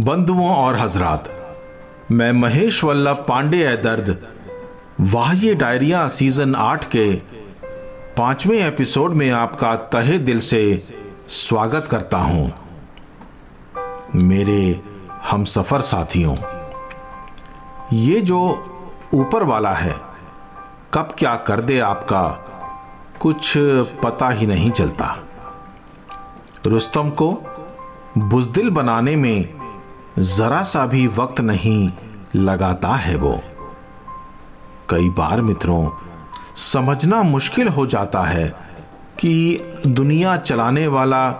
बंधुओं और हजरात, मैं महेश वल्लभ पांडे है दर्द वाह डायरिया सीज़न आठ के पाँचवें एपिसोड में आपका तहे दिल से स्वागत करता हूँ। मेरे हम सफ़र साथियों, ये जो ऊपर वाला है, कब क्या कर दे आपका, कुछ पता ही नहीं चलता। रुस्तम को बुजदिल बनाने में जरा सा भी वक्त नहीं लगाता है वो। कई बार मित्रों, समझना मुश्किल हो जाता है कि दुनिया चलाने वाला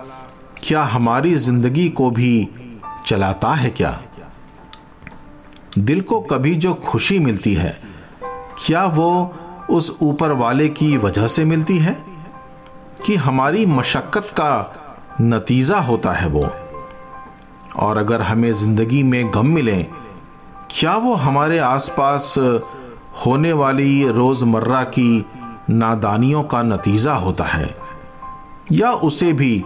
क्या हमारी ज़िंदगी को भी चलाता है क्या? दिल को कभी जो खुशी मिलती है, क्या वो उस ऊपर वाले की वजह से मिलती है? कि हमारी मशक्कत का नतीजा होता है वो। और अगर हमें ज़िंदगी में गम मिले, क्या वो हमारे आसपास होने वाली रोज़मर्रा की नादानियों का नतीजा होता है, या उसे भी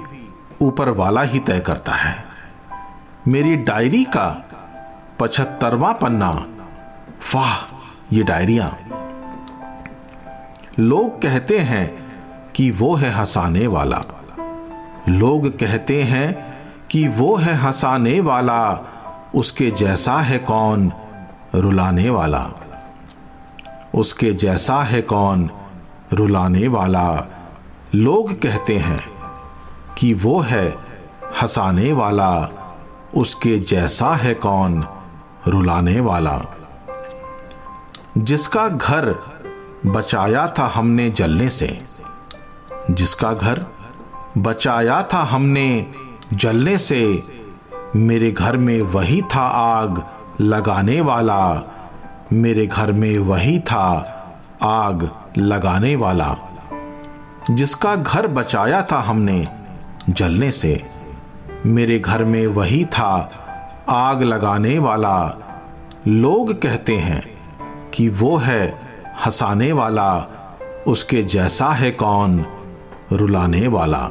ऊपर वाला ही तय करता है? मेरी डायरी का पचहत्तरवा पन्ना। वाह, ये डायरिया। लोग कहते हैं कि वो है हंसाने वाला। लोग कहते हैं कि वो है हंसाने वाला, उसके जैसा है कौन रुलाने वाला? उसके जैसा है कौन रुलाने वाला? लोग कहते हैं कि वो है हंसाने वाला, उसके जैसा है कौन रुलाने वाला? जिसका घर बचाया था हमने जलने से, जिसका घर बचाया था हमने जलने से मेरे घर में वही था आग लगाने वाला। मेरे घर में वही था आग लगाने वाला। जिसका घर बचाया था हमने जलने से, मेरे घर में वही था आग लगाने वाला। लोग कहते हैं कि वो है हंसाने वाला, उसके जैसा है कौन रुलाने वाला।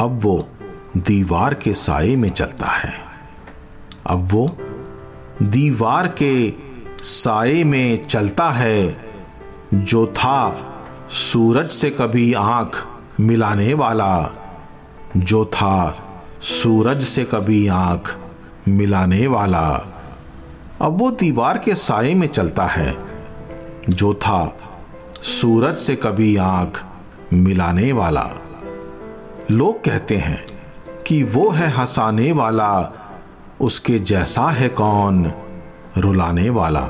अब वो दीवार के साए में चलता है। अब वो दीवार के साए में चलता है, जो था सूरज से कभी आँख मिलाने वाला, जो था सूरज से कभी आँख मिलाने वाला। अब वो दीवार के साए में चलता है, जो था सूरज से कभी आँख मिलाने वाला। लोग कहते हैं कि वो है हंसाने वाला, उसके जैसा है कौन रुलाने वाला।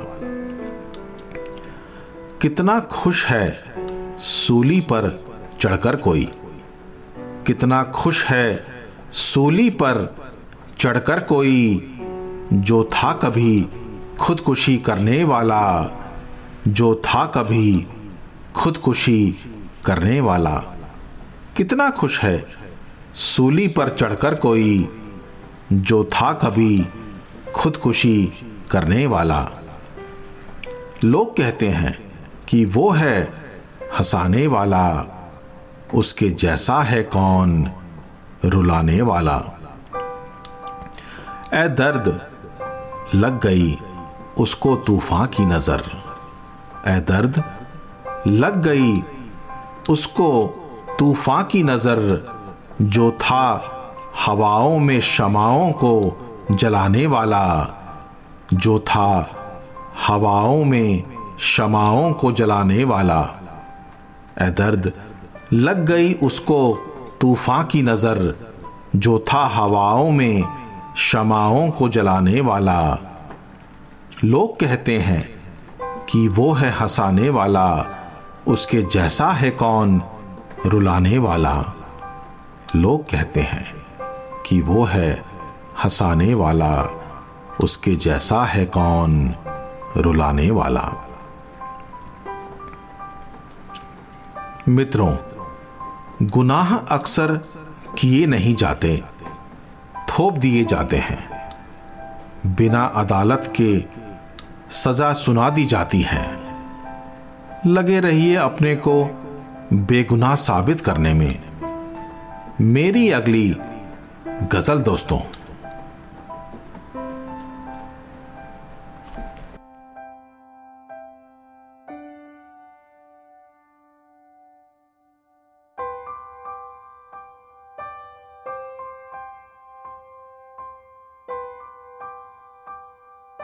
कितना खुश है सूली पर चढ़कर कोई। कितना खुश है सूली पर चढ़कर कोई, जो था कभी खुदकुशी करने वाला, जो था कभी खुदकुशी करने वाला। कितना खुश है। सूली पर चढ़कर कोई जो था कभी खुदकुशी करने वाला। लोग कहते हैं कि वो है हंसाने वाला, उसके जैसा है कौन रुलाने वाला। ए दर्द लग गई उसको तूफ़ान की नज़र। ए दर्द लग गई उसको तूफ़ान की नज़र जो था हवाओं में शमाओं को जलाने वाला, जो था हवाओं में शमाओं को जलाने वाला। ए दर्द, लग गई उसको तूफ़ान की नज़र जो था हवाओं में शमाओं को जलाने वाला। लोग कहते हैं कि वो है हंसाने वाला, उसके जैसा है कौन? रुलाने वाला। लोग कहते हैं कि वो है हंसाने वाला। उसके जैसा है कौन रुलाने वाला। मित्रों, गुनाह अक्सर किए नहीं जाते, थोप दिए जाते हैं। बिना अदालत के सजा सुना दी जाती है। लगे रहिए अपने को बेगुनाह साबित करने में। मेरी अगली गज़ल दोस्तों।